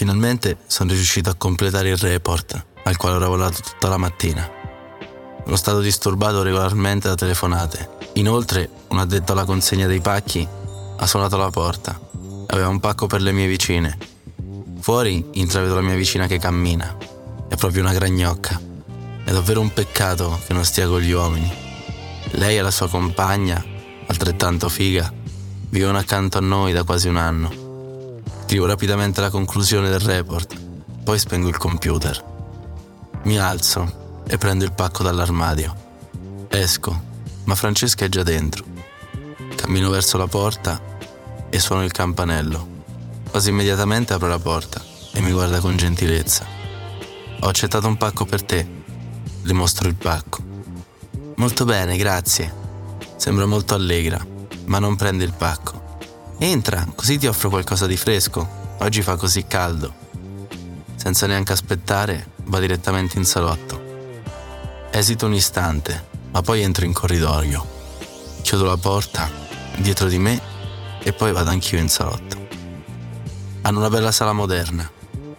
Finalmente sono riuscito a completare il report al quale ho lavorato tutta la mattina. Sono stato disturbato regolarmente da telefonate. Inoltre, un addetto alla consegna dei pacchi ha suonato la porta. Aveva un pacco per le mie vicine. Fuori intravedo la mia vicina che cammina. È proprio una gragnocca. È davvero un peccato che non stia con gli uomini. Lei e la sua compagna, altrettanto figa, vivono accanto a noi da quasi un anno. Scrivo rapidamente la conclusione del report, poi spengo il computer. Mi alzo e prendo il pacco dall'armadio. Esco, ma Francesca è già dentro. Cammino verso la porta e suono il campanello. Quasi immediatamente apre la porta e mi guarda con gentilezza. Ho accettato un pacco per te. Le mostro il pacco. Molto bene, grazie. Sembra molto allegra, ma non prende il pacco. Entra, così ti offro qualcosa di fresco. Oggi fa così caldo. Senza neanche aspettare, va direttamente in salotto. Esito un istante, ma poi entro in corridoio. Chiudo la porta dietro di me e poi vado anch'io in salotto. Hanno una bella sala moderna.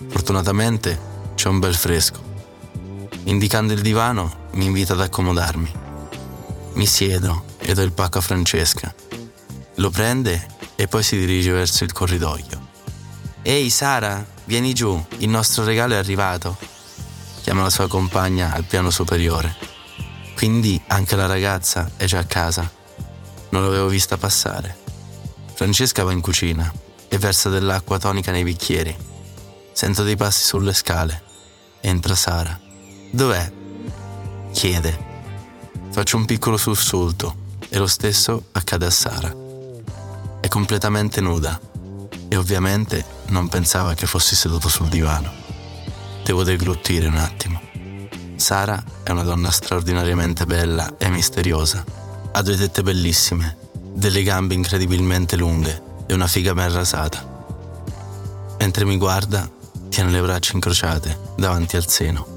Fortunatamente c'è un bel fresco. Indicando il divano, mi invita ad accomodarmi. Mi siedo e do il pacco a Francesca. Lo prende e poi si dirige verso il corridoio. Ehi Sara, vieni giù, il nostro regalo è arrivato. Chiama la sua compagna al piano superiore. Quindi anche la ragazza è già a casa. Non l'avevo vista passare. Francesca va in cucina e versa dell'acqua tonica nei bicchieri. Sento dei passi sulle scale. Entra Sara. Dov'è? Chiede. Faccio un piccolo sussulto e lo stesso accade a Sara. Completamente nuda e ovviamente non pensava che fossi seduto sul divano. Devo degluttire un attimo. Sara è una donna straordinariamente bella e misteriosa. Ha due tette bellissime, delle gambe incredibilmente lunghe e una figa ben rasata. Mentre mi guarda, tiene le braccia incrociate davanti al seno.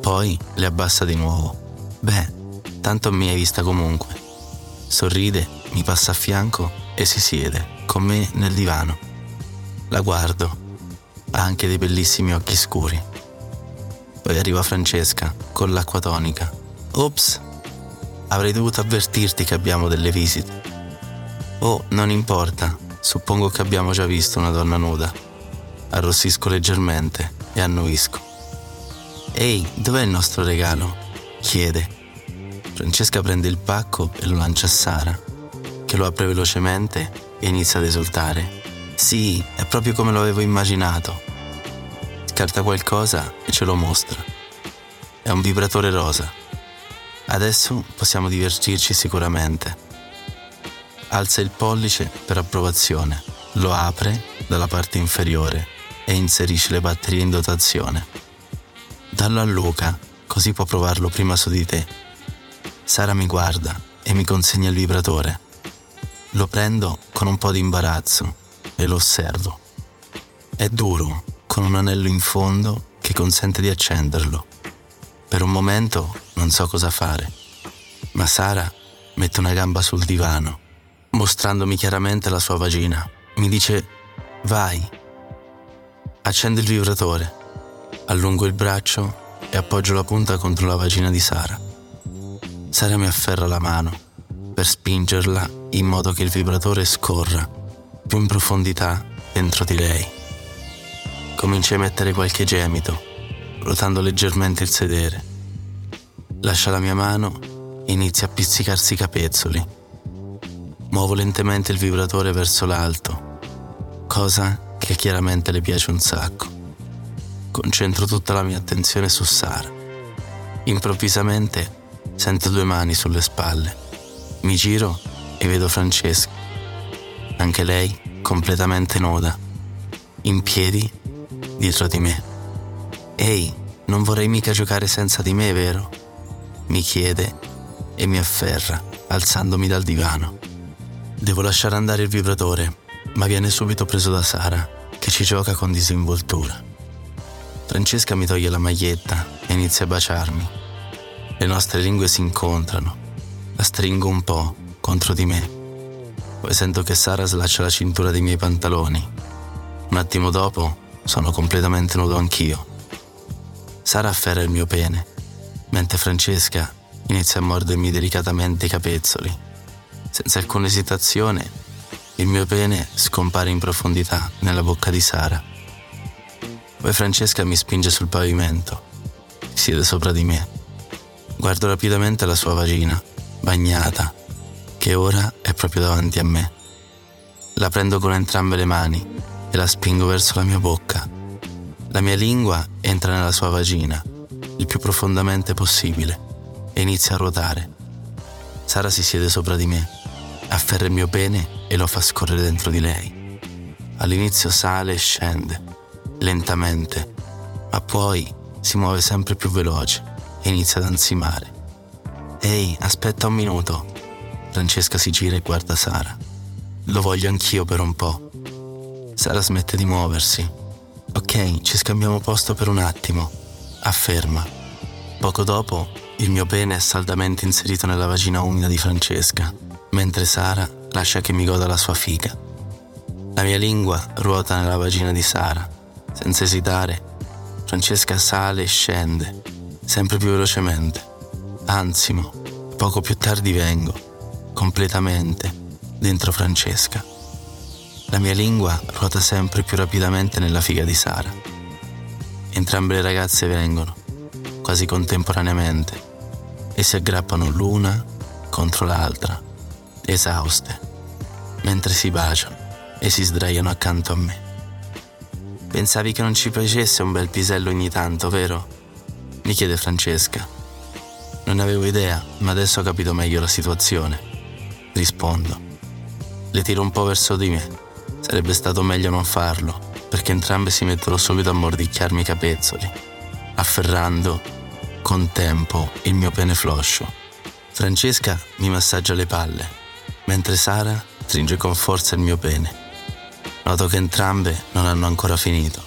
Poi le abbassa di nuovo. Beh, tanto mi hai vista comunque. Sorride, mi passa a fianco e si siede con me nel divano. La guardo. Ha anche dei bellissimi occhi scuri. Poi arriva Francesca con l'acqua tonica. Ops, avrei dovuto avvertirti che abbiamo delle visite. Oh, non importa, suppongo che abbiamo già visto una donna nuda. Arrossisco leggermente e annuisco. Ehi, dov'è il nostro regalo? chiede. Francesca prende il pacco e lo lancia a Sara, che lo apre velocemente e inizia ad esultare. Sì, è proprio come lo avevo immaginato. Scarta qualcosa e ce lo mostra. È un vibratore rosa. Adesso possiamo divertirci sicuramente. Alza il pollice per approvazione, lo apre dalla parte inferiore e inserisce le batterie in dotazione. Dallo a Luca, così può provarlo prima su di te. Sara mi guarda e mi consegna il vibratore. Lo prendo con un po' di imbarazzo e lo osservo. È duro, con un anello in fondo che consente di accenderlo. Per un momento non so cosa fare, ma Sara mette una gamba sul divano, mostrandomi chiaramente la sua vagina. Mi dice, vai. Accendo il vibratore, allungo il braccio e appoggio la punta contro la vagina di Sara. Sara mi afferra la mano per spingerla in modo che il vibratore scorra più in profondità dentro di lei. Comincia a emettere qualche gemito, ruotando leggermente il sedere. Lascia la mia mano e inizia a pizzicarsi i capezzoli. Muovo lentamente il vibratore verso l'alto, cosa che chiaramente le piace un sacco. Concentro tutta la mia attenzione su Sara. Improvvisamente sento due mani sulle spalle. Mi giro e vedo Francesca. Anche lei completamente nuda, in piedi dietro di me. Ehi, non vorrei mica giocare senza di me, vero? Mi chiede e mi afferra, alzandomi dal divano. Devo lasciare andare il vibratore, ma viene subito preso da Sara, che ci gioca con disinvoltura. Francesca mi toglie la maglietta e inizia a baciarmi. Le nostre lingue si incontrano. La stringo un po' contro di me. Poi sento che Sara slaccia la cintura dei miei pantaloni. Un attimo dopo sono completamente nudo anch'io. Sara afferra il mio pene, mentre Francesca inizia a mordermi delicatamente i capezzoli. Senza alcuna esitazione, il mio pene scompare in profondità nella bocca di Sara. Poi Francesca mi spinge sul pavimento, siede sopra di me. Guardo rapidamente la sua vagina, bagnata, che ora è proprio davanti a me. La prendo con entrambe le mani e la spingo verso la mia bocca. La mia lingua entra nella sua vagina, il più profondamente possibile, e inizia a ruotare. Sara si siede sopra di me, afferra il mio pene e lo fa scorrere dentro di lei. All'inizio sale e scende, lentamente, ma poi si muove sempre più veloce e inizia ad ansimare. Ehi, aspetta un minuto. Francesca si gira e guarda Sara. Lo voglio anch'io per un po'. Sara smette di muoversi. Ok, ci scambiamo posto per un attimo. Afferma. Poco dopo, il mio pene è saldamente inserito nella vagina umida di Francesca, mentre Sara lascia che mi goda la sua figa. La mia lingua ruota nella vagina di Sara. Senza esitare, Francesca sale e scende, sempre più velocemente. Ansimo, poco più tardi vengo, completamente, dentro Francesca. La mia lingua ruota sempre più rapidamente nella figa di Sara. Entrambe le ragazze vengono, quasi contemporaneamente, e si aggrappano l'una contro l'altra, esauste, mentre si baciano e si sdraiano accanto a me. Pensavi che non ci piacesse un bel pisello ogni tanto, vero? Mi chiede Francesca. Non ne avevo idea, ma adesso ho capito meglio la situazione. Rispondo. Le tiro un po' verso di me Sarebbe stato meglio non farlo, perché entrambe si mettono subito a mordicchiarmi i capezzoli, afferrando, con tempo, il mio pene floscio. Francesca mi massaggia le palle, mentre Sara stringe con forza il mio pene. Noto che entrambe non hanno ancora finito.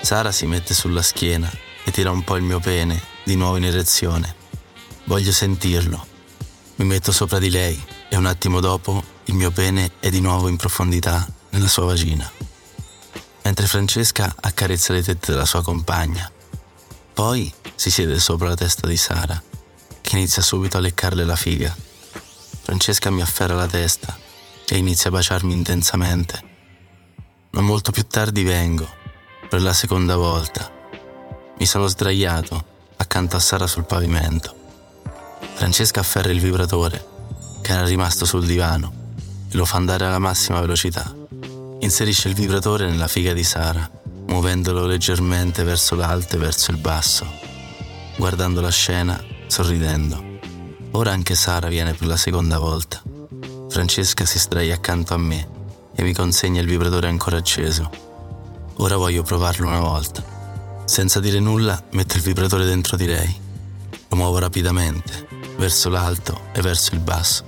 Sara si mette sulla schiena e tira un po' il mio pene, di nuovo in erezione. Voglio sentirlo. Mi metto sopra di lei e un attimo dopo il mio pene è di nuovo in profondità nella sua vagina, mentre Francesca accarezza le tette della sua compagna. Poi si siede sopra la testa di Sara, che inizia subito a leccarle la figa. Francesca mi afferra la testa e inizia a baciarmi intensamente. Non molto più tardi vengo, per la seconda volta. Mi sono sdraiato accanto a Sara sul pavimento. Francesca afferra il vibratore, che era rimasto sul divano, e lo fa andare alla massima velocità. Inserisce il vibratore nella figa di Sara, muovendolo leggermente verso l'alto e verso il basso, guardando la scena, sorridendo. Ora anche Sara viene per la seconda volta. Francesca si sdraia accanto a me e mi consegna il vibratore ancora acceso. Ora voglio provarlo una volta. Senza dire nulla, metto il vibratore dentro di lei. Lo muovo rapidamente, verso l'alto e verso il basso.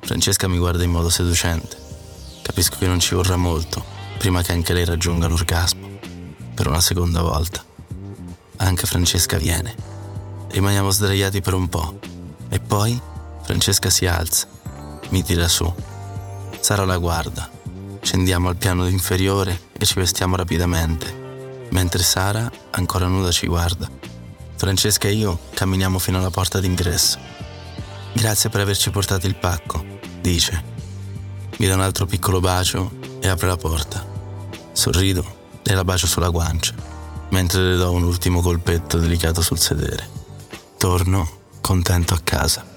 Francesca mi guarda in modo seducente. Capisco che non ci vorrà molto prima che anche lei raggiunga l'orgasmo, per una seconda volta. Anche Francesca viene. Rimaniamo sdraiati per un po'. E poi Francesca si alza, mi tira su. Sara la guarda. Scendiamo al piano inferiore e ci vestiamo rapidamente, mentre Sara, ancora nuda, ci guarda. Francesca e io camminiamo fino alla porta d'ingresso. Grazie per averci portato il pacco, dice mi dà un altro piccolo bacio e apre la porta. Sorrido e la bacio sulla guancia, mentre le do un ultimo colpetto delicato sul sedere. Torno contento a casa.